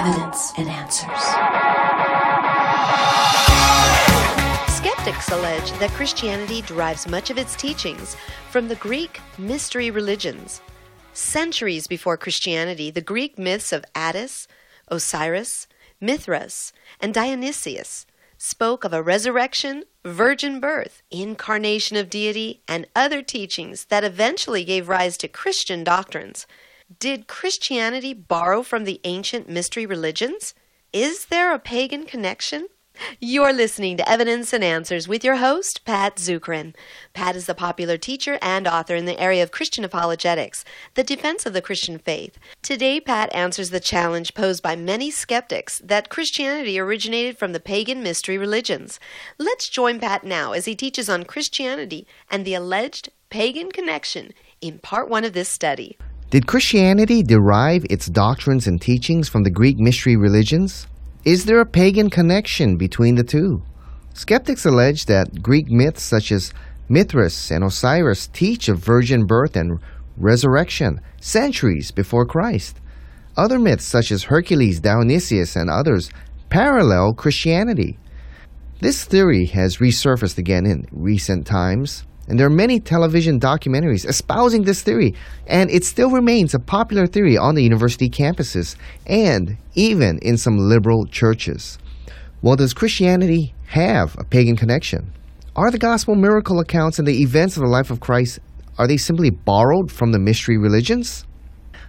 Evidence and Answers. Skeptics allege that Christianity derives much of its teachings from the Greek mystery religions. Centuries before Christianity, the Greek myths of Attis, Osiris, Mithras, and Dionysius spoke of a resurrection, virgin birth, incarnation of deity, and other teachings that eventually gave rise to Christian doctrines. Did Christianity borrow from the ancient mystery religions? Is there a pagan connection? You're listening to Evidence and Answers with your host, Pat Zukeran. Pat is the popular teacher and author in the area of Christian apologetics, the defense of the Christian faith. Today, Pat answers the challenge posed by many skeptics that Christianity originated from the pagan mystery religions. Let's join Pat now as he teaches on Christianity and the alleged pagan connection in part one of this study. Did Christianity derive its doctrines and teachings from the Greek mystery religions? Is there a pagan connection between the two? Skeptics allege that Greek myths such as Mithras and Osiris teach of virgin birth and resurrection centuries before Christ. Other myths such as Hercules, Dionysius, and others parallel Christianity. This theory has resurfaced again in recent times, and there are many television documentaries espousing this theory, and it still remains a popular theory on the university campuses and even in some liberal churches. Well, does Christianity have a pagan connection? Are the gospel miracle accounts and the events of the life of Christ are they simply borrowed from the mystery religions?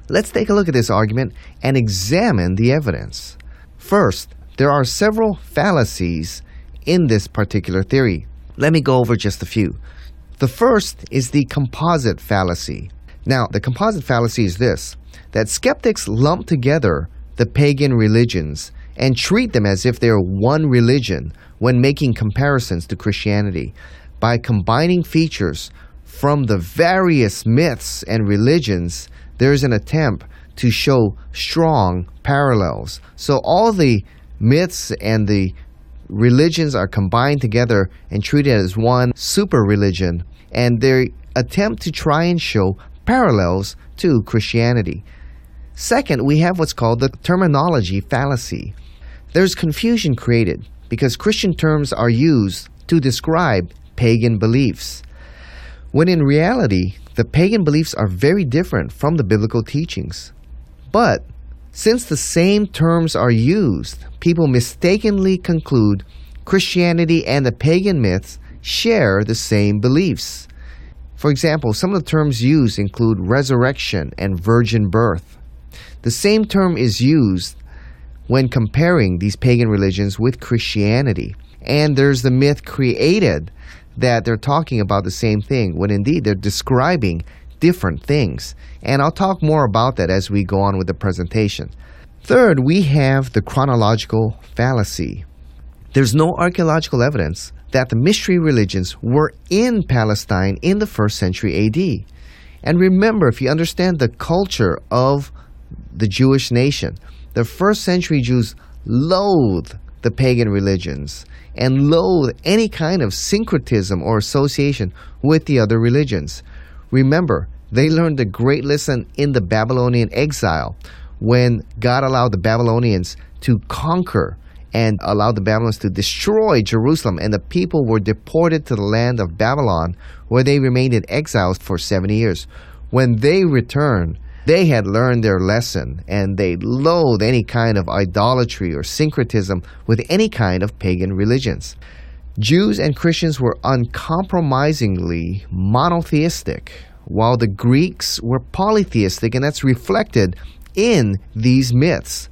Let's take a look at this argument and examine the evidence. First, there are several fallacies in this particular theory. Let me go over just a few. The first is the composite fallacy. Now, the composite fallacy is this that skeptics lump together the pagan religions and treat them as if they're one religion when making comparisons to Christianity. By combining features from the various myths and religions, there's an attempt to show strong parallels. So all the myths and the religions are combined together and treated as one super religion and their attempt to try and show parallels to Christianity. Second, we have what's called the terminology fallacy. There's confusion created because Christian terms are used to describe pagan beliefs, when in reality, the pagan beliefs are very different from the biblical teachings. But since the same terms are used, people mistakenly conclude Christianity and the pagan myths share the same beliefs. For example, some of the terms used include resurrection and virgin birth. The same term is used when comparing these pagan religions with Christianity. And there's the myth created that they're talking about the same thing when indeed they're describing different things. And I'll talk more about that as we go on with the presentation. Third, we have the chronological fallacy. There's no archaeological evidence that the mystery religions were in Palestine in the first century AD. And remember, if you understand the culture of the Jewish nation, the first century Jews loathed the pagan religions and loathed any kind of syncretism or association with the other religions. Remember, they learned a great lesson in the Babylonian exile when God allowed the Babylonians to conquer and allowed the Babylonians to destroy Jerusalem, and the people were deported to the land of Babylon, where they remained in exile for 70 years. When they returned, they had learned their lesson, and they loathed any kind of idolatry or syncretism with any kind of pagan religions. Jews and Christians were uncompromisingly monotheistic, while the Greeks were polytheistic, and that's reflected in these myths.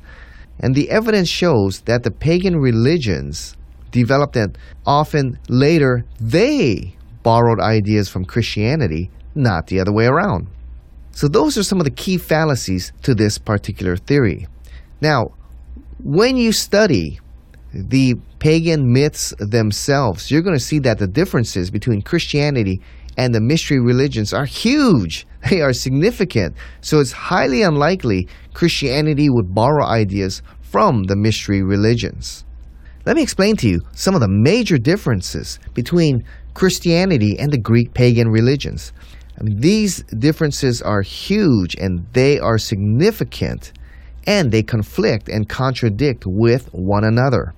And the evidence shows that the pagan religions developed and often later they borrowed ideas from Christianity, not the other way around. So, those are some of the key fallacies to this particular theory. Now, when you study the pagan myths themselves, you're going to see that the differences between Christianity and the mystery religions are huge. They are significant. So it's highly unlikely Christianity would borrow ideas from the mystery religions. Let me explain to you some of the major differences between Christianity and the Greek pagan religions. These differences are huge and they are significant, and they conflict and contradict with one another.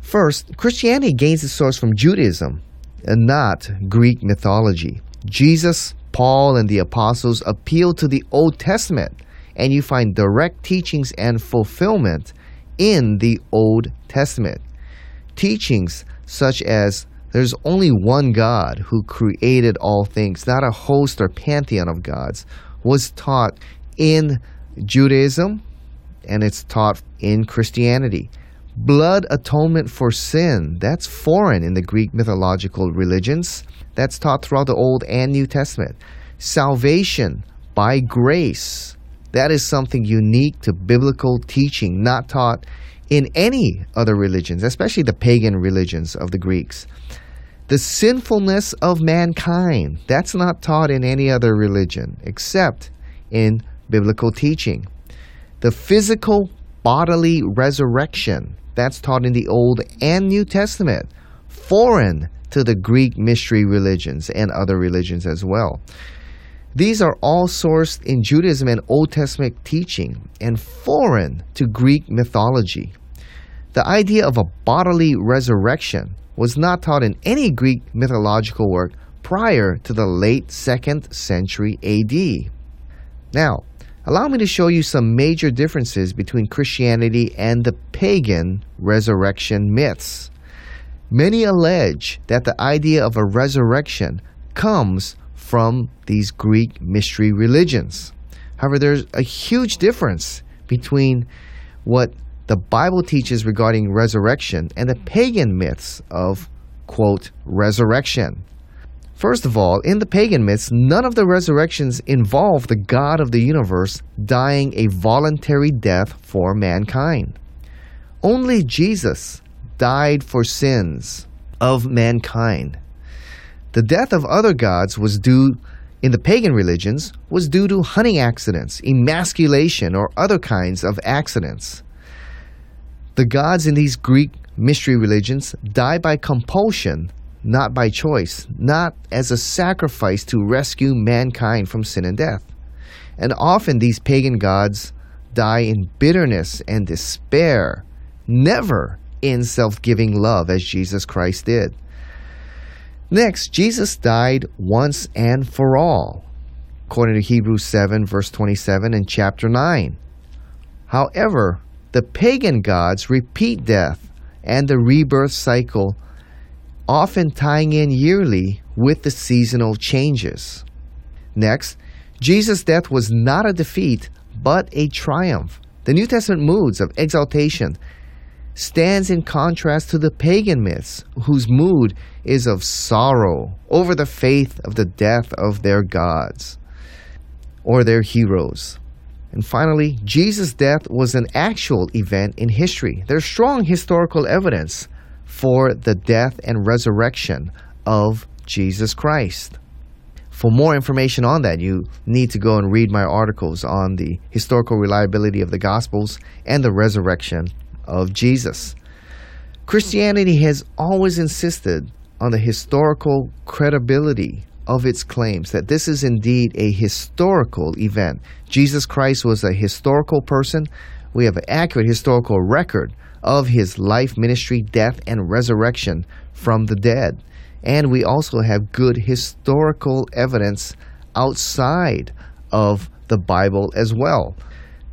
First, Christianity gains its source from Judaism and not Greek mythology. Jesus, Paul, and the apostles appeal to the Old Testament, and you find direct teachings and fulfillment in the Old Testament. Teachings such as there's only one God who created all things, not a host or pantheon of gods, was taught in Judaism and it's taught in Christianity. Blood atonement for sin, that's foreign in the Greek mythological religions. That's taught throughout the Old and New Testament. Salvation by grace, that is something unique to biblical teaching, not taught in any other religions, especially the pagan religions of the Greeks. The sinfulness of mankind, that's not taught in any other religion except in biblical teaching. The physical bodily resurrection, that's taught in the Old and New Testament, foreign to the Greek mystery religions and other religions as well. These are all sourced in Judaism and Old Testament teaching and foreign to Greek mythology. The idea of a bodily resurrection was not taught in any Greek mythological work prior to the late 2nd century AD. Now, allow me to show you some major differences between Christianity and the pagan resurrection myths. Many allege that the idea of a resurrection comes from these Greek mystery religions. However, there's a huge difference between what the Bible teaches regarding resurrection and the pagan myths of, quote, resurrection. First of all, in the pagan myths, none of the resurrections involve the God of the universe dying a voluntary death for mankind. Only Jesus died for sins of mankind. The death of other gods was due in the pagan religions was due to hunting accidents, emasculation, or other kinds of accidents. The gods in these Greek mystery religions die by compulsion, not by choice, not as a sacrifice to rescue mankind from sin and death. And often these pagan gods die in bitterness and despair, never in self giving love as Jesus Christ did. Next, Jesus died once and for all, according to Hebrews 7, verse 27 and chapter 9. However, the pagan gods repeat death and the rebirth cycle, often tying in yearly with the seasonal changes. Next, Jesus' death was not a defeat, but a triumph. The New Testament moods of exaltation stands in contrast to the pagan myths, whose mood is of sorrow over the faith of the death of their gods or their heroes. And finally, Jesus' death was an actual event in history. There's strong historical evidence for the death and resurrection of Jesus Christ. For more information on that, you need to go and read my articles on the historical reliability of the Gospels and the resurrection of Jesus. Christianity has always insisted on the historical credibility of its claims that this is indeed a historical event. Jesus Christ was a historical person. We have an accurate historical record of his life, ministry, death, and resurrection from the dead. And we also have good historical evidence outside of the Bible as well.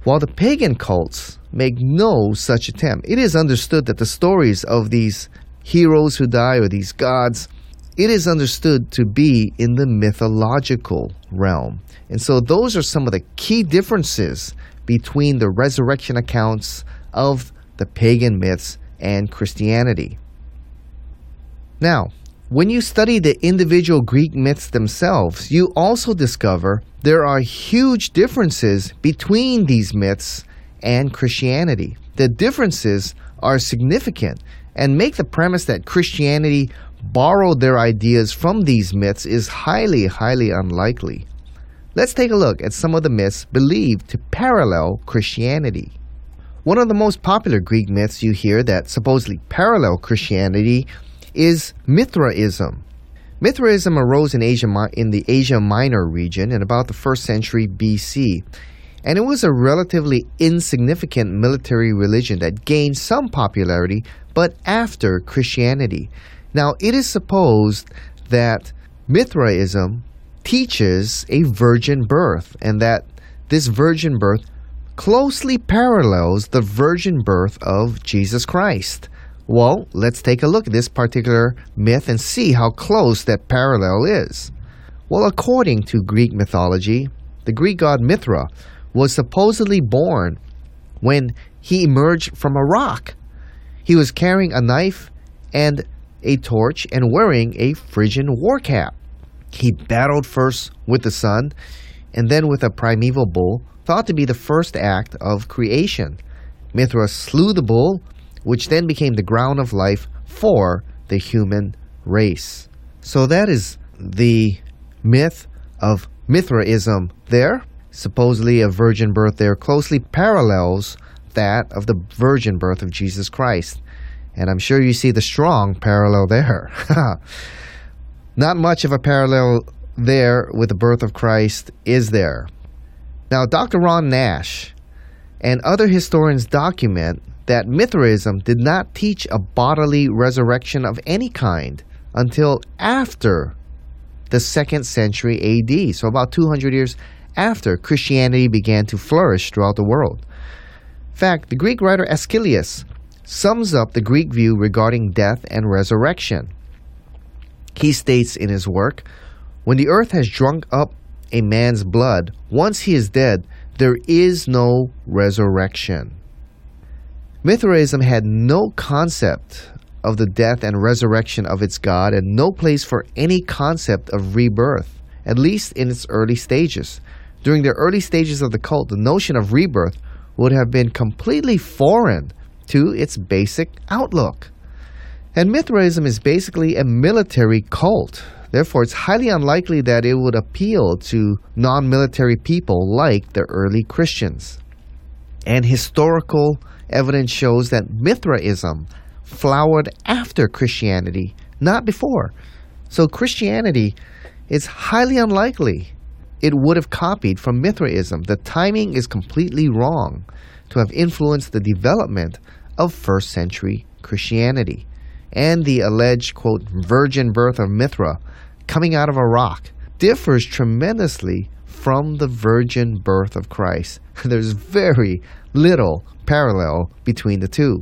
While the pagan cults make no such attempt, it is understood that the stories of these heroes who die or these gods it is understood to be in the mythological realm. And so those are some of the key differences between the resurrection accounts of the pagan myths and Christianity. Now, when you study the individual Greek myths themselves, you also discover there are huge differences between these myths and Christianity. The differences are significant and make the premise that Christianity borrowed their ideas from these myths is highly, highly unlikely. Let's take a look at some of the myths believed to parallel Christianity. One of the most popular Greek myths you hear that supposedly parallel Christianity is Mithraism. Mithraism arose in Asia in the Asia Minor region in about the 1st century BC. and it was a relatively insignificant military religion that gained some popularity, but after Christianity. Now, it is supposed that Mithraism teaches a virgin birth, and that this virgin birth closely parallels the virgin birth of Jesus Christ. Well, let's take a look at this particular myth and see how close that parallel is. Well, according to Greek mythology, the Greek god Mithra was supposedly born when he emerged from a rock. He was carrying a knife and a torch and wearing a Phrygian war cap. He battled first with the sun and then with a primeval bull, thought to be the first act of creation. Mithra slew the bull, which then became the ground of life for the human race. So that is the myth of Mithraism there supposedly a virgin birth there, closely parallels that of the virgin birth of Jesus Christ. And I'm sure you see the strong parallel there. Not much of a parallel there with the birth of Christ is there. Now, Dr. Ron Nash and other historians document that Mithraism did not teach a bodily resurrection of any kind until after the second century AD, so about 200 years after Christianity began to flourish throughout the world. In fact, the Greek writer Aeschylus sums up the Greek view regarding death and resurrection. He states in his work When the earth has drunk up a man's blood, once he is dead, there is no resurrection. Mithraism had no concept of the death and resurrection of its God and no place for any concept of rebirth, at least in its early stages. During the early stages of the cult, the notion of rebirth would have been completely foreign to its basic outlook. And Mithraism is basically a military cult. Therefore, it's highly unlikely that it would appeal to non military people like the early Christians. And historical evidence shows that Mithraism flowered after Christianity, not before. So, Christianity is highly unlikely it would have copied from Mithraism. The timing is completely wrong to have influenced the development of first century Christianity. And the alleged, quote, virgin birth of Mithra coming out of a rock differs tremendously from the virgin birth of Christ. There's very little parallel between the two.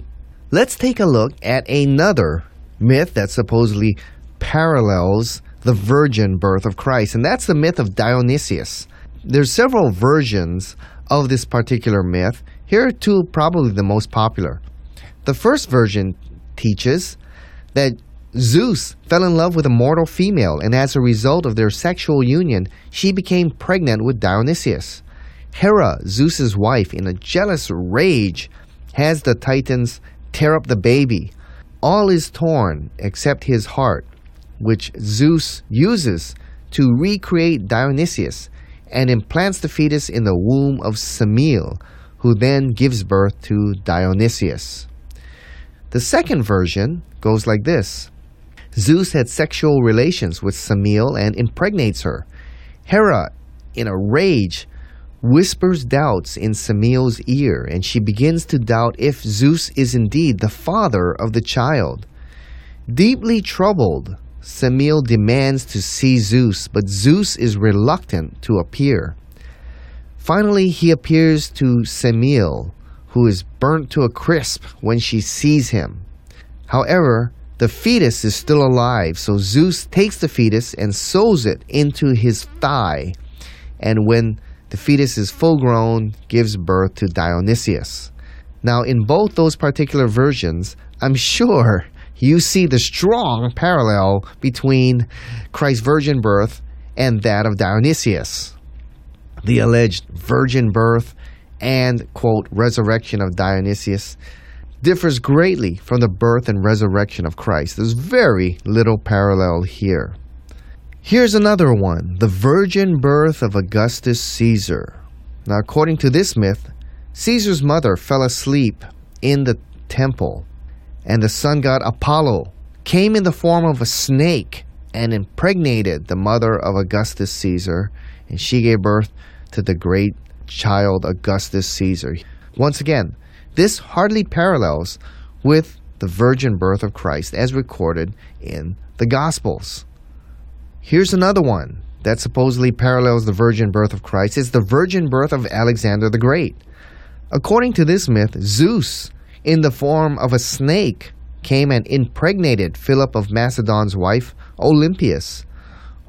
Let's take a look at another myth that supposedly parallels the virgin birth of Christ, and that's the myth of Dionysius. There's several versions of this particular myth. Here are two probably the most popular. The first version teaches that Zeus fell in love with a mortal female, and as a result of their sexual union, she became pregnant with Dionysius. Hera, Zeus's wife, in a jealous rage, has the Titans tear up the baby. All is torn except his heart, which Zeus uses to recreate Dionysius and implants the fetus in the womb of Semele, who then gives birth to Dionysius. The second version goes like this Zeus had sexual relations with Semele and impregnates her. Hera, in a rage, whispers doubts in Semele's ear, and she begins to doubt if Zeus is indeed the father of the child. Deeply troubled, Semele demands to see Zeus, but Zeus is reluctant to appear. Finally, he appears to Semele, who is burnt to a crisp when she sees him. However, the fetus is still alive, so Zeus takes the fetus and sews it into his thigh, and when the fetus is full grown, gives birth to Dionysius. Now, in both those particular versions, I'm sure you see the strong parallel between Christ's virgin birth and that of Dionysius. The alleged virgin birth and, quote, resurrection of Dionysius differs greatly from the birth and resurrection of Christ. There's very little parallel here. Here's another one the virgin birth of Augustus Caesar. Now, according to this myth, Caesar's mother fell asleep in the temple and the sun god Apollo came in the form of a snake and impregnated the mother of Augustus Caesar, and she gave birth to the great child Augustus Caesar. Once again, this hardly parallels with the virgin birth of Christ as recorded in the Gospels. Here's another one that supposedly parallels the virgin birth of Christ. It's the virgin birth of Alexander the Great. According to this myth, Zeus, in the form of a snake, came and impregnated Philip of Macedon's wife, Olympias.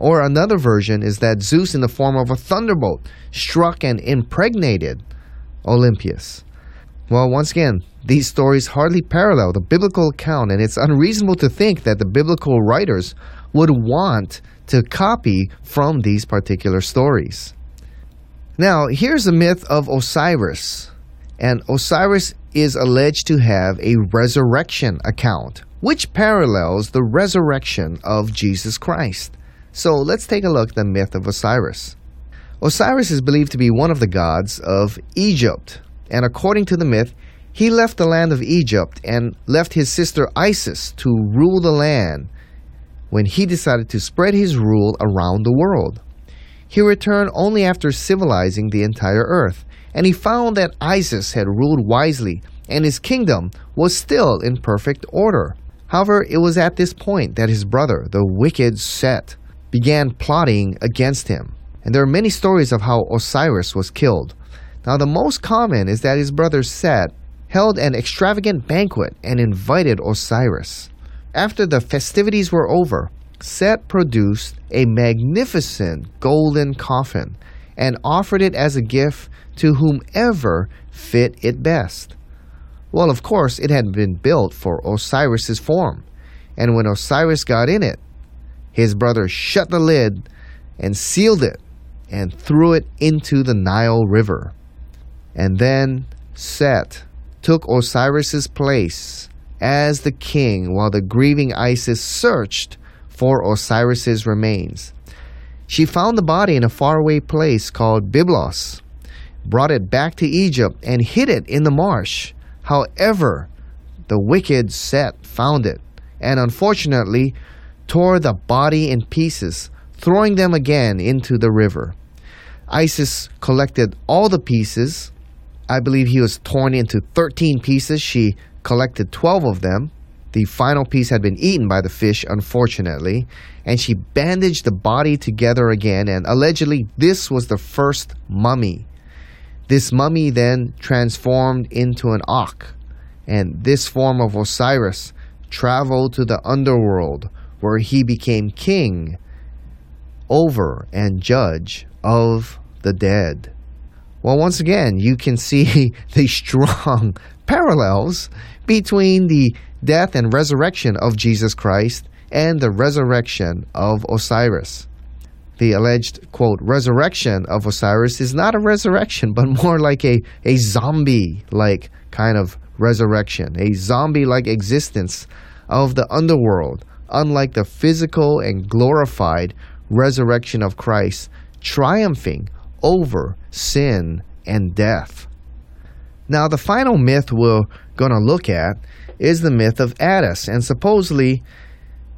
Or another version is that Zeus, in the form of a thunderbolt, struck and impregnated Olympias. Well, once again, these stories hardly parallel the biblical account, and it's unreasonable to think that the biblical writers would want to copy from these particular stories. Now, here's the myth of Osiris. And Osiris is alleged to have a resurrection account, which parallels the resurrection of Jesus Christ. So let's take a look at the myth of Osiris. Osiris is believed to be one of the gods of Egypt, and according to the myth, he left the land of Egypt and left his sister Isis to rule the land when he decided to spread his rule around the world. He returned only after civilizing the entire earth, and he found that Isis had ruled wisely and his kingdom was still in perfect order. However, it was at this point that his brother, the wicked Set, began plotting against him. And there are many stories of how Osiris was killed. Now, the most common is that his brother Set held an extravagant banquet and invited Osiris. After the festivities were over, Set produced a magnificent golden coffin and offered it as a gift to whomever fit it best. Well, of course, it had been built for Osiris's form, and when Osiris got in it, his brother shut the lid and sealed it and threw it into the Nile River. And then Set took Osiris's place as the king while the grieving Isis searched for Osiris's remains. She found the body in a faraway place called Byblos, brought it back to Egypt, and hid it in the marsh. However, the wicked Set found it and unfortunately tore the body in pieces, throwing them again into the river. Isis collected all the pieces. I believe he was torn into 13 pieces. She collected 12 of them. The final piece had been eaten by the fish, unfortunately, and she bandaged the body together again, and allegedly this was the first mummy. This mummy then transformed into an ankh, and this form of Osiris traveled to the underworld where he became king over and judge of the dead. Well, once again, you can see the strong parallels between the death and resurrection of Jesus Christ and the resurrection of Osiris. The alleged, quote, resurrection of Osiris is not a resurrection, but more like a, a zombie like kind of resurrection, a zombie like existence of the underworld, unlike the physical and glorified resurrection of Christ, triumphing over sin and death. Now, the final myth we're going to look at is the myth of Attis, and supposedly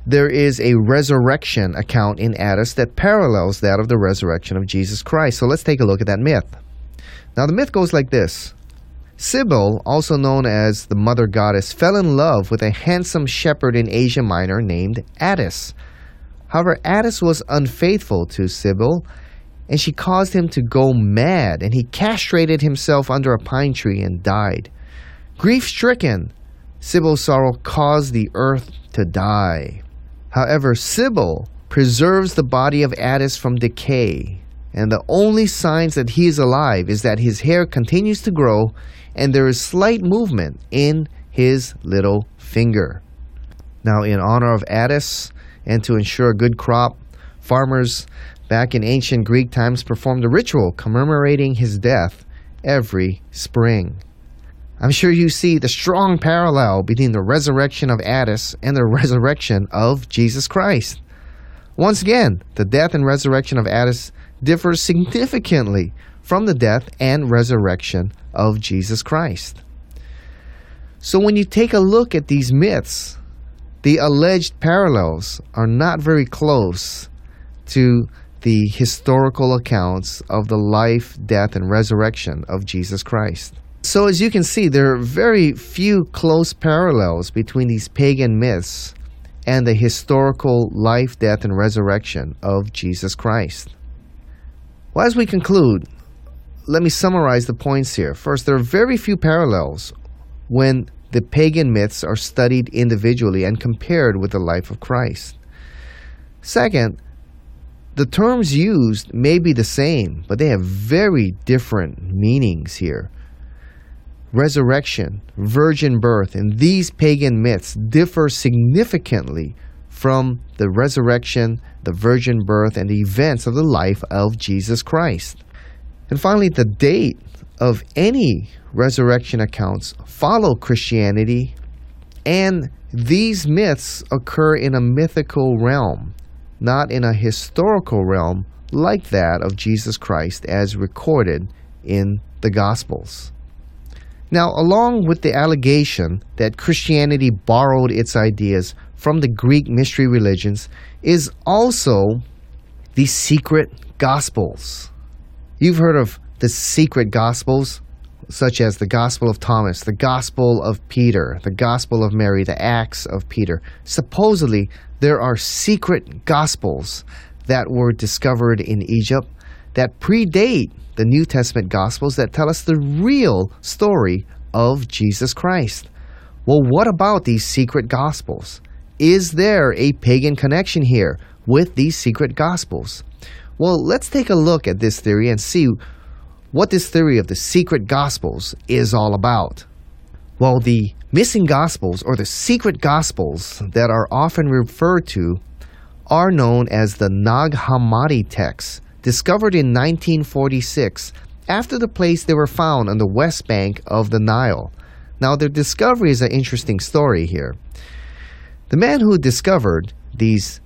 there is a resurrection account in Attis that parallels that of the resurrection of Jesus Christ. So let's take a look at that myth. Now, the myth goes like this Cybele, also known as the mother goddess, fell in love with a handsome shepherd in Asia Minor named Attis. However, Attis was unfaithful to Sibyl, and she caused him to go mad, and he castrated himself under a pine tree and died. Grief stricken, Sibyl's sorrow caused the earth to die. However, Sibyl preserves the body of Attis from decay, and the only signs that he is alive is that his hair continues to grow and there is slight movement in his little finger. Now, in honor of Attis and to ensure a good crop, farmers back in ancient Greek times performed a ritual commemorating his death every spring. I'm sure you see the strong parallel between the resurrection of Attis and the resurrection of Jesus Christ. Once again, the death and resurrection of Attis differs significantly from the death and resurrection of Jesus Christ. So when you take a look at these myths, the alleged parallels are not very close to the historical accounts of the life, death, and resurrection of Jesus Christ. So, as you can see, there are very few close parallels between these pagan myths and the historical life, death, and resurrection of Jesus Christ. Well, as we conclude, let me summarize the points here. First, there are very few parallels when the pagan myths are studied individually and compared with the life of Christ. Second, the terms used may be the same, but they have very different meanings here. Resurrection, virgin birth, and these pagan myths differ significantly from the resurrection, the virgin birth, and the events of the life of Jesus Christ. And finally, the date of any resurrection accounts follow Christianity, and these myths occur in a mythical realm, not in a historical realm like that of Jesus Christ as recorded in the Gospels. Now, along with the allegation that Christianity borrowed its ideas from the Greek mystery religions, is also the secret Gospels. You've heard of the secret Gospels, such as the Gospel of Thomas, the Gospel of Peter, the Gospel of Mary, the Acts of Peter. Supposedly, there are secret Gospels that were discovered in Egypt that predate the New Testament Gospels that tell us the real story of Jesus Christ. Well, what about these secret Gospels? Is there a pagan connection here with these secret Gospels? Well, let's take a look at this theory and see what this theory of the secret Gospels is all about. Well, the missing Gospels or the secret Gospels that are often referred to are known as the Nag Hammadi texts, discovered in 1946 after the place they were found on the west bank of the Nile. Now, their discovery is an interesting story here. The man who discovered these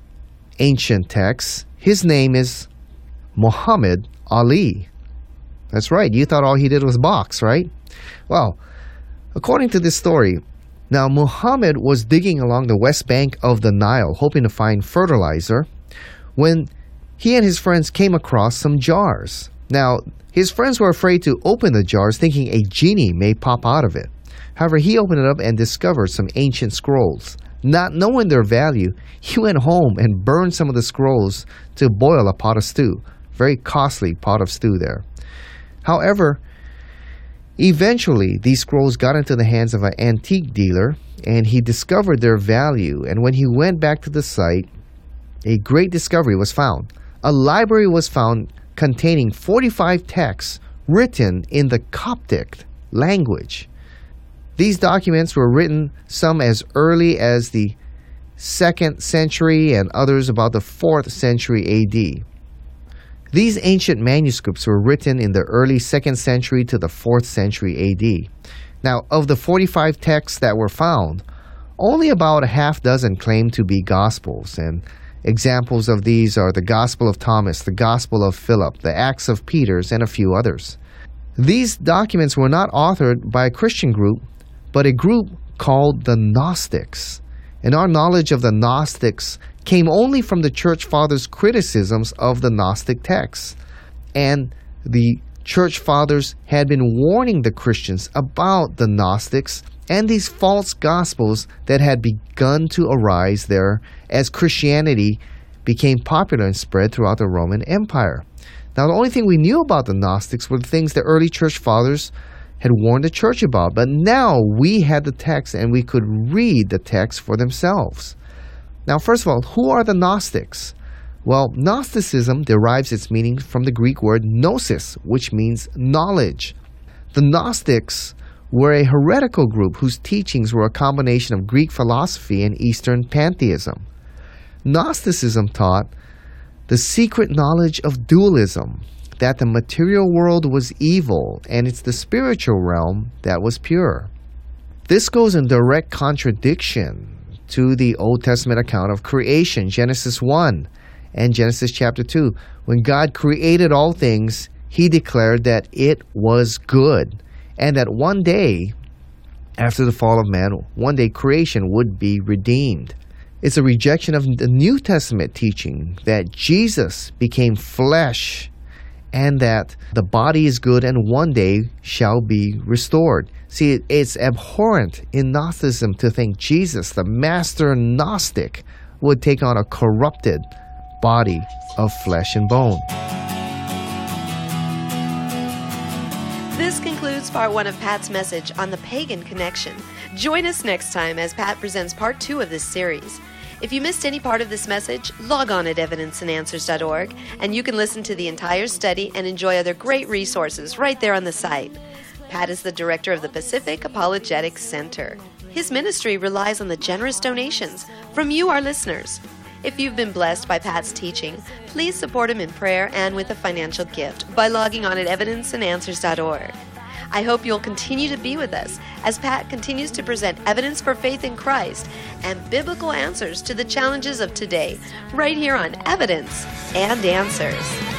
ancient texts, his name is Muhammad Ali. That's right, you thought all he did was box, right? Well, according to this story, now Muhammad was digging along the west bank of the Nile, hoping to find fertilizer, when he and his friends came across some jars. Now, his friends were afraid to open the jars, thinking a genie may pop out of it. However, he opened it up and discovered some ancient scrolls. Not knowing their value, he went home and burned some of the scrolls to boil a pot of stew very costly pot of stew there. However, eventually these scrolls got into the hands of an antique dealer and he discovered their value. And when he went back to the site, a great discovery was found. A library was found containing 45 texts written in the Coptic language. These documents were written some as early as the second century and others about the fourth century AD. These ancient manuscripts were written in the early 2nd century to the 4th century AD. Now, of the 45 texts that were found, only about a half dozen claim to be Gospels, and examples of these are the Gospel of Thomas, the Gospel of Philip, the Acts of Peters, and a few others. These documents were not authored by a Christian group, but a group called the Gnostics. And our knowledge of the Gnostics came only from the church fathers' criticisms of the Gnostic texts. And the church fathers had been warning the Christians about the Gnostics and these false gospels that had begun to arise there as Christianity became popular and spread throughout the Roman Empire. Now, the only thing we knew about the Gnostics were the things the early church fathers had warned the church about, but now we had the text and we could read the text for themselves. Now, first of all, who are the Gnostics? Well, Gnosticism derives its meaning from the Greek word gnosis, which means knowledge. The Gnostics were a heretical group whose teachings were a combination of Greek philosophy and Eastern pantheism. Gnosticism taught the secret knowledge of dualism, that the material world was evil and it's the spiritual realm that was pure. This goes in direct contradiction to the Old Testament account of creation, Genesis 1 and Genesis chapter 2. When God created all things, he declared that it was good, and that one day, after the fall of man, one day creation would be redeemed. It's a rejection of the New Testament teaching that Jesus became flesh and that the body is good and one day shall be restored. See, it's abhorrent in Gnosticism to think Jesus, the master Gnostic, would take on a corrupted body of flesh and bone. This concludes part one of Pat's message on the pagan connection. Join us next time as Pat presents part two of this series. If you missed any part of this message, log on at evidenceandanswers.org and you can listen to the entire study and enjoy other great resources right there on the site. Pat is the director of the Pacific Apologetics Center. His ministry relies on the generous donations from you, our listeners. If you've been blessed by Pat's teaching, please support him in prayer and with a financial gift by logging on at evidenceandanswers.org. I hope you'll continue to be with us as Pat continues to present evidence for faith in Christ and biblical answers to the challenges of today, right here on Evidence and Answers.